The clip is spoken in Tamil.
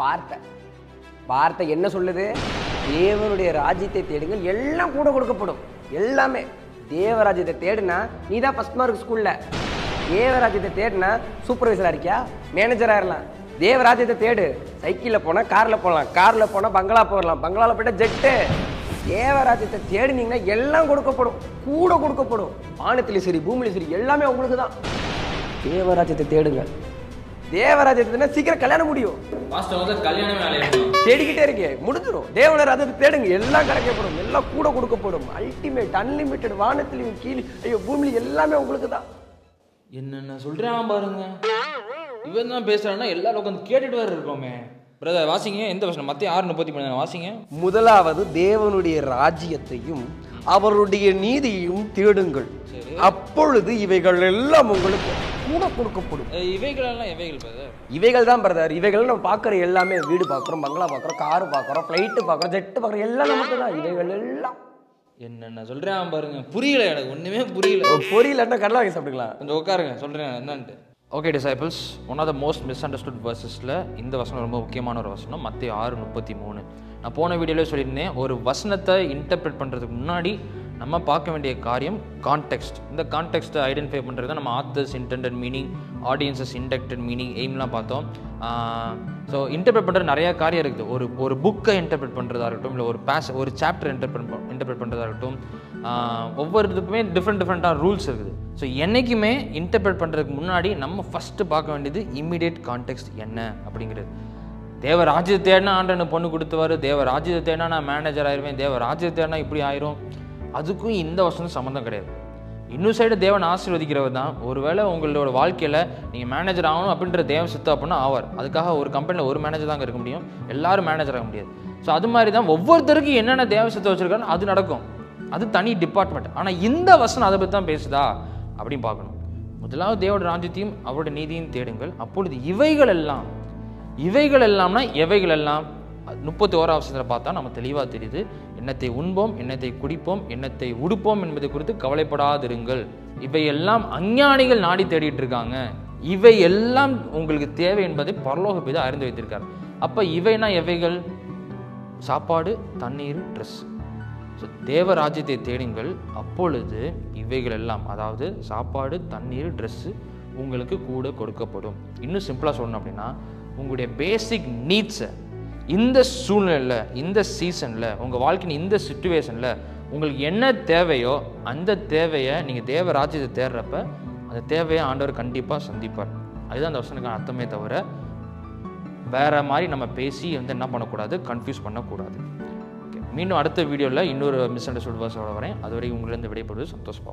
வார்த்தை. வார்த்தை என்ன சொல்லுது? தேவனுடைய ராஜ்யத்தை தேடுங்கள் எல்லாம் கூட கொடுக்கப்படும். எல்லாமே. தேவராஜ்யத்தை தேடுனா நீ தான் ஃபஸ்ட் மார்க் ஸ்கூலில் தேவராஜ்யத்தை தேடுனா சூப்பர்வைசராக இருக்கியா? மேனேஜரா இருக்கலாம். தேவராஜ்யத்தை தேடு. சைக்கிளில் போனால் காரில் போகலாம் காரில் போனால் பங்களா போகலாம் பங்களாவில் போயிட்டால் ஜெட்டு தேவராஜ்யத்தை தேடினீங்கன்னா எல்லாம் கொடுக்கப்படும். கூட கொடுக்கப்படும். வானத்திலையும் சரி பூமியிலையும் சரி எல்லாமே உங்களுக்கு தான். தேவராஜ்யத்தை தேடுங்க தேவராஜ்யத்தை சீக்கிரம் கல்யாணம் முடியும். தேடிக்கிட்டே இருக்கே முடிஞ்சிடும் தேவனர் அதை தேடுங்க எல்லாம் கிடைக்கப்படும் எல்லாம் கூட கொடுக்கப்படும். அல்டிமேட் அன்லிமிட்டெட் வானத்திலையும் கீழ் ஐயோ பூமியில எல்லாமே உங்களுக்கு தான் என்னென்ன சொல்றான் பாருங்க. இவன் தான் பேசுறான்னா எல்லாரும் உட்காந்து கேட்டுட்டு வேற இருக்கோமே பிரதர் வாசிங்க. எந்த வருஷம் மத்திய ஆறு முப்பத்தி மூணு வாசிங்க. முதலாவது தேவனுடைய ராஜ்யத்தையும் அவருடைய நீதியையும் தேடுங்கள். அப்பொழுது இவைகள் எல்லாம் உங்களுக்கு கூட கொடுக்கப்படும். இவைகளெல்லாம் எவைகள் பிரதர் இவைகள் தான் பிரதர் இவைகள் நம்ம பார்க்குற எல்லாமே வீடு பார்க்குறோம் பங்களா பார்க்குறோம் காரு பார்க்குறோம் ஃப்ளைட்டு பார்க்குறோம் ஜெட்டு பார்க்குறோம் எல்லாம் நமக்கு தான் இவைகள் எல்லாம். என்னென்ன சொல்றான் பாருங்க. புரியல எனக்கு ஒண்ணுமே புரியல. பொரியலன்னா கடலை வாங்கி சாப்பிட்டுக்கலாம். கொஞ்சம் உட்காருங்க சொல்றேன் என்னன்ட்டு. Okay disciples one of the most misunderstood வர்சஸில் இந்த வசனம் ரொம்ப முக்கியமான ஒரு வசனம் மத்திய ஆறு முப்பத்தி மூணு. நான் போன வீடியோவில் சொல்லியிருந்தேன் ஒரு வசனத்தை இன்டர்பிரட் பண்ணுறதுக்கு முன்னாடி நம்ம பார்க்க வேண்டிய காரியம் கான்டெக்ட் இந்த கான்டெக்ட்டை ஐடென்டிஃபை பண்ணுறது தான் நம்ம authors intended meaning audiences intended meaning எய்ம்லாம் பார்த்தோம். ஸோ இன்டர்பிரட் பண்ணுற நிறையா காரியம் இருக்குது. ஒரு ஒரு புக்கை இன்டர்பிரட் பண்ணுறதா இருக்கட்டும் இல்லை ஒரு பேஸ் ஒரு சாப்டர் இன்டர்பிரட் இன்டர்பிரட் பண்ணுறதா இருக்கட்டும் ஒவ்வொரு இதுக்குமே டிஃப்ரெண்ட் டிஃப்ரெண்ட்டாக ரூல்ஸ் இருக்குது. ஸோ என்றைக்குமே இன்டர்பிரட் பண்ணுறதுக்கு முன்னாடி நம்ம ஃபஸ்ட்டு பார்க்க வேண்டியது இம்மிடியேட் கான்டெக்ட் என்ன அப்படிங்கிறது. தேவ ராஜ்யத்தை தேடினா ஆண்டனு பொண்ணு கொடுத்துவாரு தேவ ராஜ்யத்தை தேடினா நான் மேனேஜர் ஆயிருவேன் தேவ ராஜ்யத்தை தேடினா இப்படி ஆயிரும். அதுக்கும் இந்த வசனம் சம்மந்தம் கிடையாது. இன்னும் சைடு தேவன் ஆசீர்வதிக்கிறவர் தான். ஒருவேளை உங்களோட வாழ்க்கையில் நீங்கள் மேனேஜர் ஆகணும் அப்படின்ற தேவன் சித்தம் அப்படின்னா ஆவார். அதுக்காக ஒரு கம்பெனியில் ஒரு மேனேஜர் தாங்க இருக்க முடியும். எல்லாரும் மேனேஜர் ஆக முடியாது. ஸோ அது மாதிரி தான் ஒவ்வொருத்தருக்கும் என்னென்ன தேவ சித்தம் வச்சிருக்காரு அது நடக்கும். அது தனி டிபார்ட்மெண்ட் ஆனால் இந்த வசனம் அதை பற்றி தான் பேசுதா? அப்படின்னு பார்க்கணும். முதலாவது தேவோட ராஜ்யத்தையும் அவருடைய நீதியும் தேடுங்கள். அப்பொழுது இவைகள் எல்லாம் இவைகள் எல்லாம்னா எவைகள் எல்லாம் முப்பத்தி ஓராம் வருஷத்தில் பார்த்தா நம்ம தெளிவாக தெரியுது. எண்ணத்தை உண்போம் எண்ணத்தை குடிப்போம் எண்ணத்தை உடுப்போம் என்பது குறித்து கவலைப்படாதிருங்கள். இவையெல்லாம் அஞ்ஞானிகள் நாடி தேடிட்டு இருக்காங்க. இவை எல்லாம் உங்களுக்கு தேவை என்பதை பரலோக பிதா அறிந்து வைத்திருக்கார். அப்போ இவைனா எவைகள்? சாப்பாடு தண்ணீர் ட்ரெஸ் ஸோ தேவ ராஜ்யத்தை தேடுங்கள். அப்பொழுது இவைகள் எல்லாம் அதாவது சாப்பாடு தண்ணீர் ட்ரெஸ்ஸு உங்களுக்கு கூட கொடுக்கப்படும். இன்னும் சிம்பிளாக சொல்லணும் அப்படின்னா உங்களுடைய பேசிக் நீட்ஸை இந்த சூழ்நிலையில் இந்த சீசனில் உங்கள் வாழ்க்கையின் இந்த சுச்சுவேஷனில் உங்களுக்கு என்ன தேவையோ அந்த தேவையை நீங்கள் தேவ ராஜ்யத்தை தேடுறப்ப அந்த தேவையை ஆண்டவர் கண்டிப்பாக சந்திப்பார். அதுதான் அந்த வசனுக்கான அர்த்தமே தவிர வேற மாதிரி நம்ம பேசி வந்து என்ன பண்ணக்கூடாது கன்ஃபியூஸ் பண்ணக்கூடாது. ஓகே மீண்டும் அடுத்த வீடியோவில் இன்னொரு மிஸ் அண்டர்ஸ்டுட் வேர்ஸோட வரேன். அதுவரை உங்களிருந்து விடைபெறுவது சந்தோஷ்